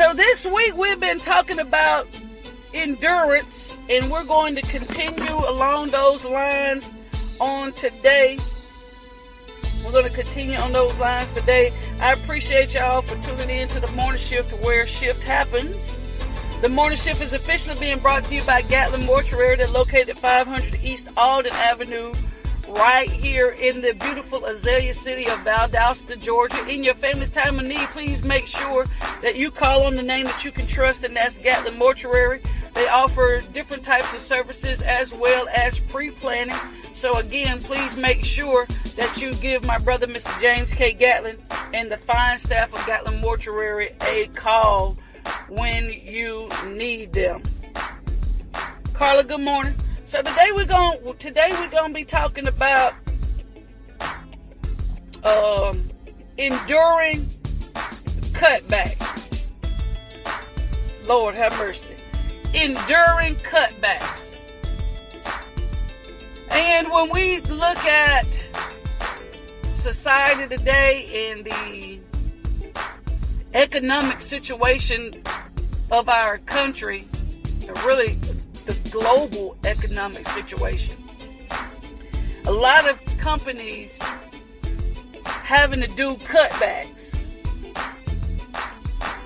So this week we've been talking about endurance, and we're going to continue along those lines on today. We're going to continue on those lines today. I appreciate y'all for tuning in to the morning shift where shift happens. The morning shift is officially being brought to you by Gatlin Mortuary, located at 500 East Alden Avenue, right here in the beautiful Azalea City of Valdosta, Georgia. In your family's time of need, please make sure that you call on the name that you can trust, and that's Gatlin Mortuary. They offer different types of services as well as pre-planning. So again, please make sure that you give my brother, Mr. James K. Gatlin, and the fine staff of Gatlin Mortuary a call when you need them. Carla, good morning. So today we're going today we're going to be talking about um, enduring cutbacks. Lord have mercy. Enduring cutbacks. And when we look at society today and the economic situation of our country, really the global economic situation. A lot of companies having to do cutbacks.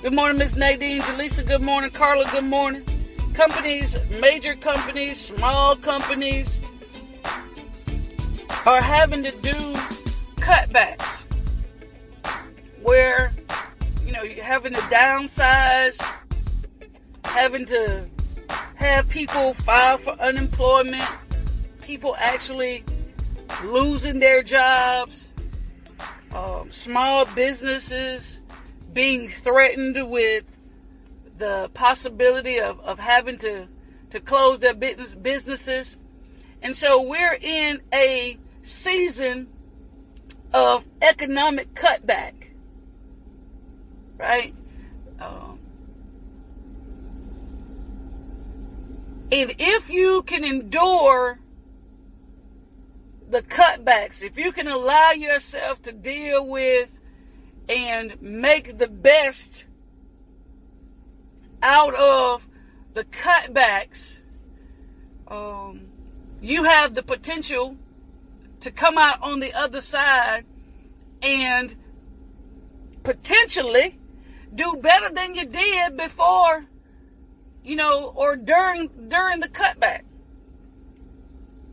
Good morning, Miss Nadine. Jaleesa, good morning. Carla, good morning. Companies, major companies, small companies are having to do cutbacks where you know, you're having to downsize, having to have people file for unemployment, people actually losing their jobs, um, small businesses being threatened with the possibility of, of having to, to close their business, businesses. And so we're in a season of economic cutback right? Um, and if you can endure the cutbacks, if you can allow yourself to deal with and make the best out of the cutbacks, um, you have the potential to come out on the other side and potentially do better than you did before, you know, or during during the cutback.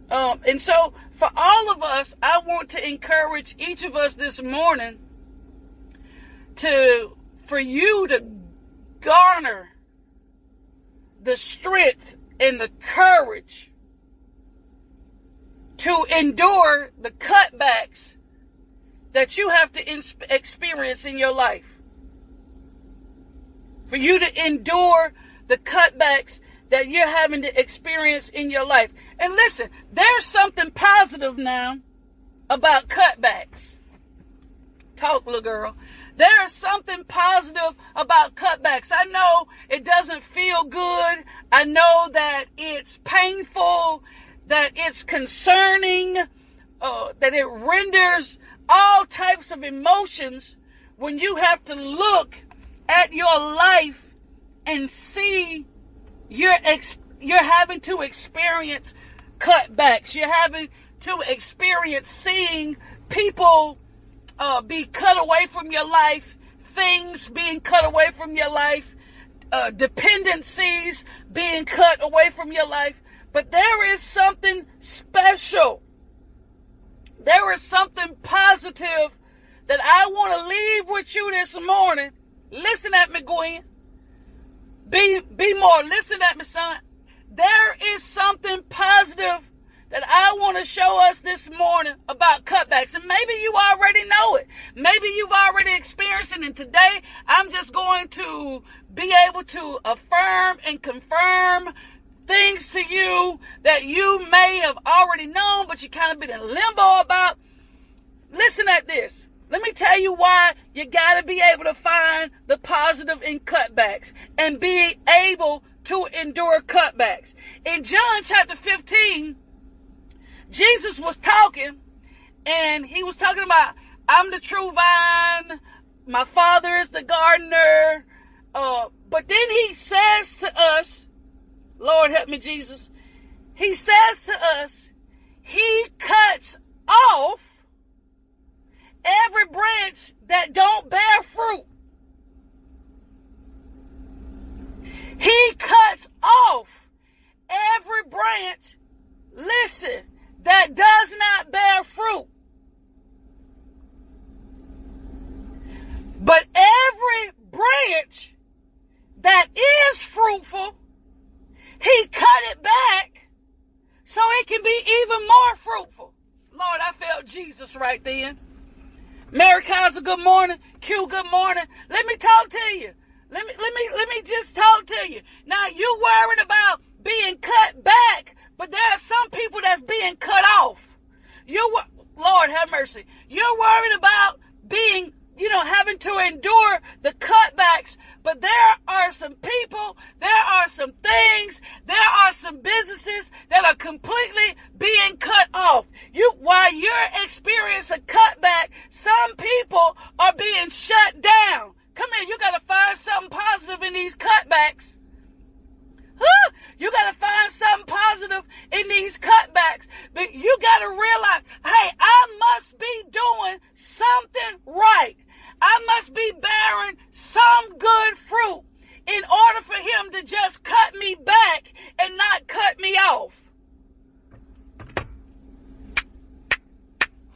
Um, and so for all of us, I want to encourage each of us this morning to for you to garner the strength and the courage to endure the cutbacks that you have to experience in your life for you to endure the cutbacks that you're having to experience in your life. And listen, there's something positive now about cutbacks. Talk, little girl. There's something positive about cutbacks. I know it doesn't feel good. I know that it's painful, that it's concerning, uh, that it renders all types of emotions when you have to look at your life and see you're ex- you're having to experience cutbacks. You're having to experience seeing people uh, be cut away from your life, things being cut away from your life, uh, dependencies being cut away from your life. But there is something special. There is something positive that I want to leave with you this morning Listen at me, Gwen. Be, be more. Listen at me, son. There is something positive that I want to show us this morning about cutbacks. And maybe you already know it. Maybe you've already experienced it. And today I'm just going to be able to affirm and confirm things to you that you may have already known, but you kind of been in limbo about. Listen at this. Let me tell you why you got to be able to find the positive in cutbacks and be able to endure cutbacks. In John chapter 15, Jesus was talking and he was talking about, I'm the true vine. My father is the gardener. uh, but then he says to us, Lord help me, Jesus. He says to us, he cuts off every branch that don't bear fruit. He cuts off every branch, listen, that does not bear fruit. But every branch that is fruitful, he cut it back so it can be even more fruitful. Lord, I felt Jesus right then. Mary Kaiser, good morning. Q, good morning. Let me talk to you. Let me let me let me just talk you. Now you worried about being cut back, but there are some people that's being cut off. You Lord have mercy. You're worried about being you know, having to endure the cutbacks. But there are some people, there are some things, there are some businesses that are completely being cut off. You, while you're experiencing a cutback, some people are being shut down. Come here, you gotta find something positive in these cutbacks. Huh? You gotta find something positive in these cutbacks. But you gotta realize, hey, I must be doing something right. I must be bearing some good fruit in order for him to just cut me back and not cut me off.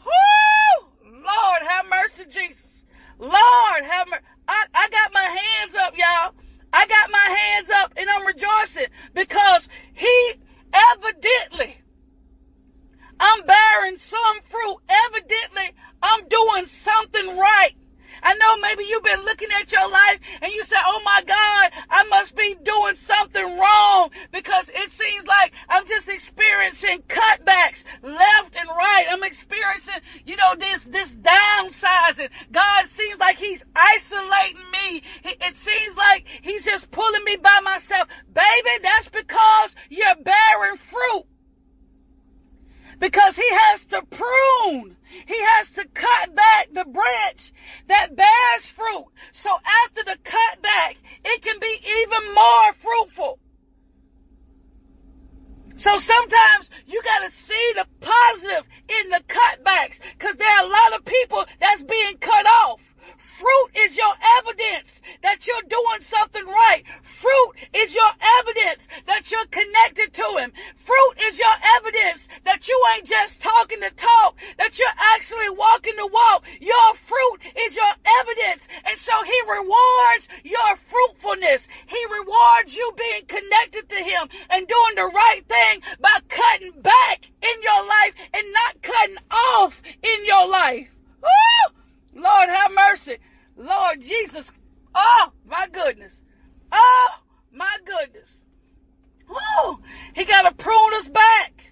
Whoo! Lord have mercy, Jesus. Lord have mercy. I, I got my hands up, y'all. I got my hands up and I'm rejoicing because he evidently, I'm bearing some fruit. Evidently, I'm doing something right. I know maybe you've been looking at your life and you say, oh my God, I must be doing something wrong because it seems like I'm just experiencing cutbacks left and right. I'm experiencing, you know, this, this downsizing. God seems like he's isolating me. It seems like he's just pulling me by myself. Baby, that's because you're bearing fruit because he has to prune. He has to cut back the branch that bears fruit. So after the cutback, it can be even more fruitful. So sometimes you gotta see the positive in the cutbacks because there are a lot of people that's being cut off. Fruit is your evidence that you're doing something right. Fruit is your evidence that you're connected to Him. Fruit is your evidence that you ain't just talking the talk, that you're actually walking the walk. Your fruit is your evidence. And so He rewards your fruitfulness. He rewards you being connected to Him and doing the right thing by cutting back in your life and not cutting off in your life. Woo! Lord have mercy. Lord Jesus. Oh, my goodness. Oh, my goodness. Oh, he got to prune us back.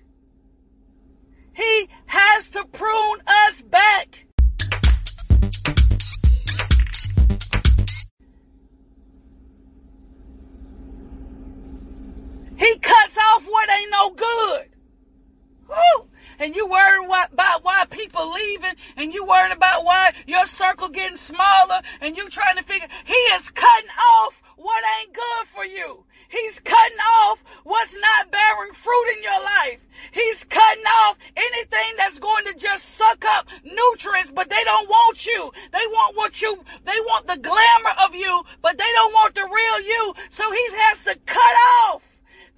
He has to prune us back. Getting smaller and you trying to figure, he is cutting off what ain't good for you. He's cutting off what's not bearing fruit in your life. He's cutting off anything that's going to just suck up nutrients, but they don't want you. They want what you, they want the glamour of you, but they don't want the real you. So he has to cut off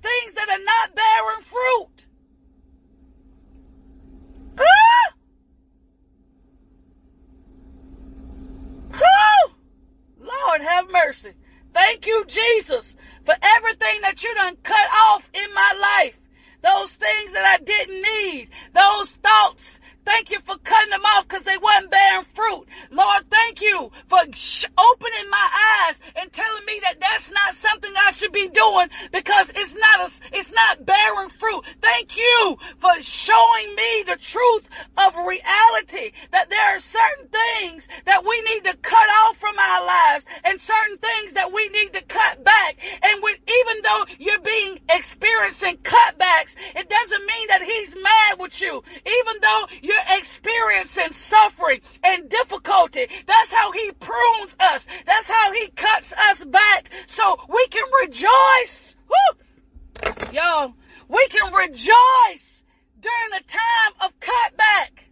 things that are not bearing fruit. Lord have mercy. Thank you, Jesus, for everything that you done cut off in my life. Those things that I didn't need. Those thoughts. Thank you for cutting them off because they wasn't bearing fruit. Lord, thank you for sh- opening my eyes and telling me that that's not something I should be doing because it's not a, it's not bearing fruit. thank you for showing me the truth of reality that there are certain things that we need to cut off from our lives and certain things that we need to cut back. And with, even though you're being experiencing cutbacks, it doesn't mean that he's mad with you. Even though you're experiencing suffering and difficulty, that's how he prunes us. That's how he cuts us back so we can rejoice. Woo! Y'all, we can rejoice during the time of cutback.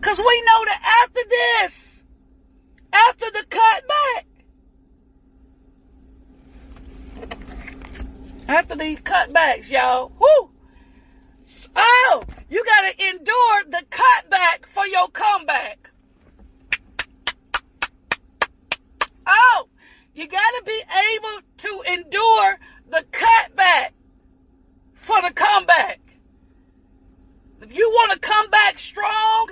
Cause we know that after this, after the cutback, after these cutbacks, y'all, whoo, oh, you gotta endure the cutback for your comeback. Oh, you gotta be able to endure the cutback for the comeback. If you want to come back strong,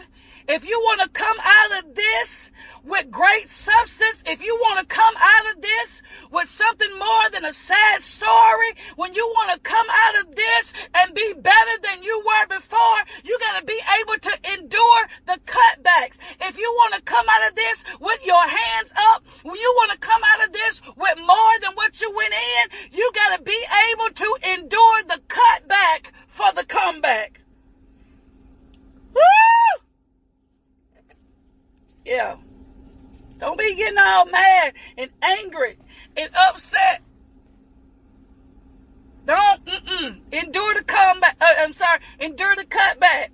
if you want to come out of this with great substance, if you want to come out of this with something more than a sad story, when you want to come out of this and be better than you were before, you got to be able to endure the cutbacks. If you want to come out of this with your hands up, when you want to come out of this with more than what you went in, you got to be able to endure the cutback for the comeback. Woo! Yeah. Don't be getting all mad and angry and upset. Don't mm-mm. endure the comeback. Uh, I'm sorry, endure the cutback.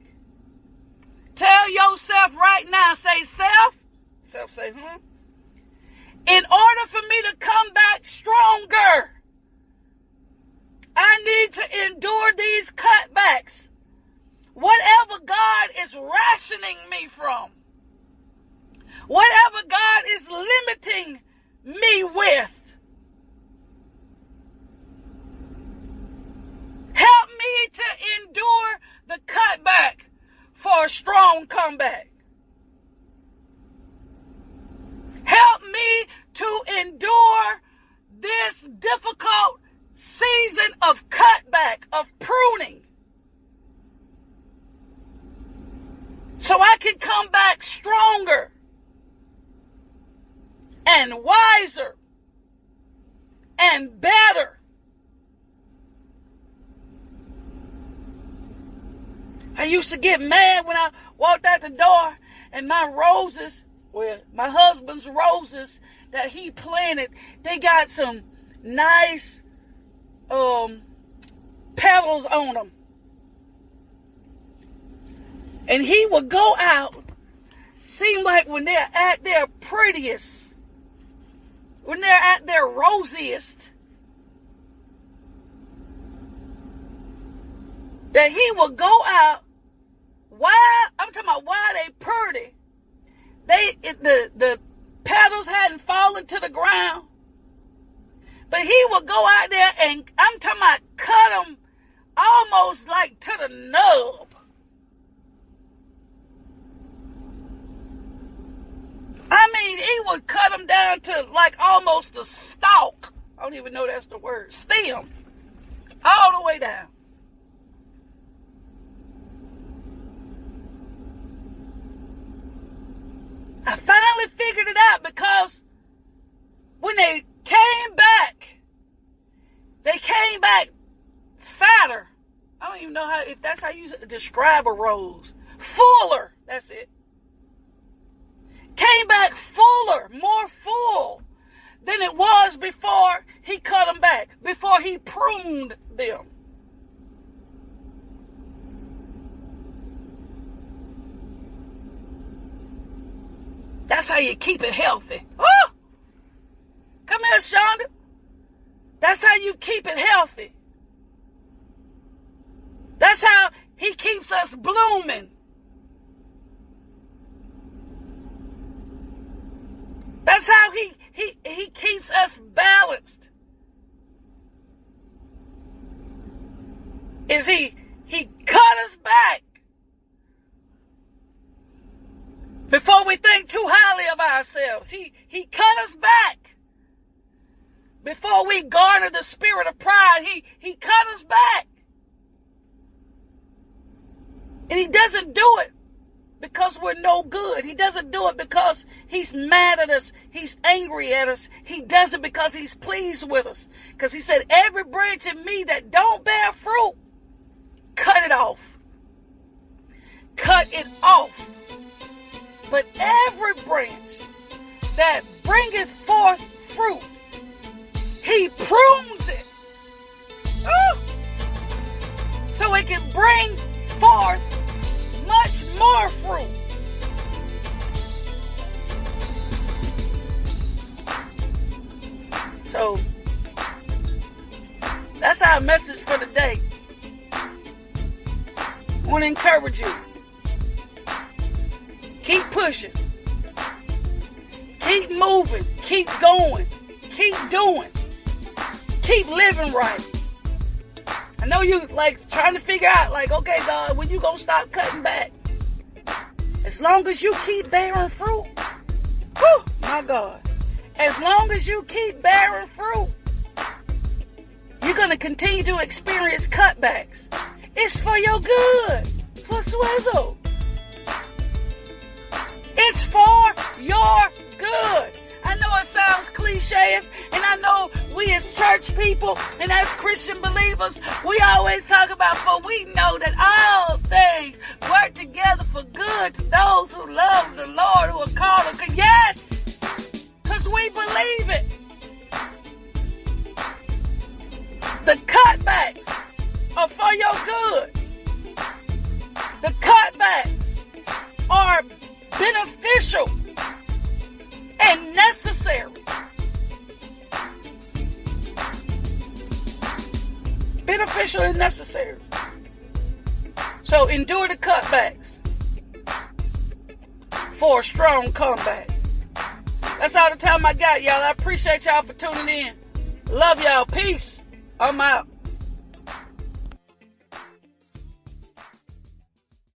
Tell yourself right now, say self. Self say, hmm. In order for me to come back stronger, I need to endure these cutbacks. Whatever God is rationing me from. Whatever God is limiting me with. Help me to endure the cutback for a strong comeback. Help me to endure this difficult season of cutback, of pruning. So I can come back stronger and wiser and better. I used to get mad when I walked out the door and my roses, well, my husband's roses that he planted, they got some nice um, petals on them. And he would go out, seem like when they're at their prettiest, when they're at their rosiest, that he would go out why I'm talking about why they pretty. They it, the the petals hadn't fallen to the ground, but he would go out there and I'm talking about cut them almost like to the nub. I mean, he would cut them down to like almost the stalk. I don't even know that's the word. Stem. All the way down. I finally figured it out because when they came back, they came back fatter. I don't even know how if that's how you describe a rose. Fuller. That's it came back fuller, more full than it was before he cut them back, before he pruned them. That's how you keep it healthy. Oh! Come here, Shonda. That's how you keep it healthy. That's how he keeps us blooming. That's how he, he, he keeps us balanced. Is he, he cut us back before we think too highly of ourselves. He, he cut us back before we garner the spirit of pride, he, he cut us back. And he doesn't do it because we're no good. He doesn't do it because he's mad at us. He's angry at us. He does it because he's pleased with us. Because he said, every branch in me that don't bear fruit, cut it off. Cut it off. But every branch that bringeth forth fruit, he prunes it. Ooh. So it can bring forth much more fruit. So that's our message for today. I want to encourage you. Keep pushing. Keep moving. Keep going. Keep doing. Keep living right. I know you like trying to figure out, like, okay, God, when you gonna stop cutting back? As long as you keep bearing fruit, whew, my God. As long as you keep bearing fruit, you're gonna continue to experience cutbacks. It's for your good. For Swizzle. It's for your good. I know it sounds cliche, and I know we as church people and as Christian believers, we always talk about, for we know that all things work together for good to those who love the Lord, who are called. Yes, because we believe it. The cutbacks are for your good. The cutbacks are beneficial Necessary. So endure the cutbacks for a strong comeback. That's all the time I got, y'all. I appreciate y'all for tuning in. Love y'all. Peace. I'm out.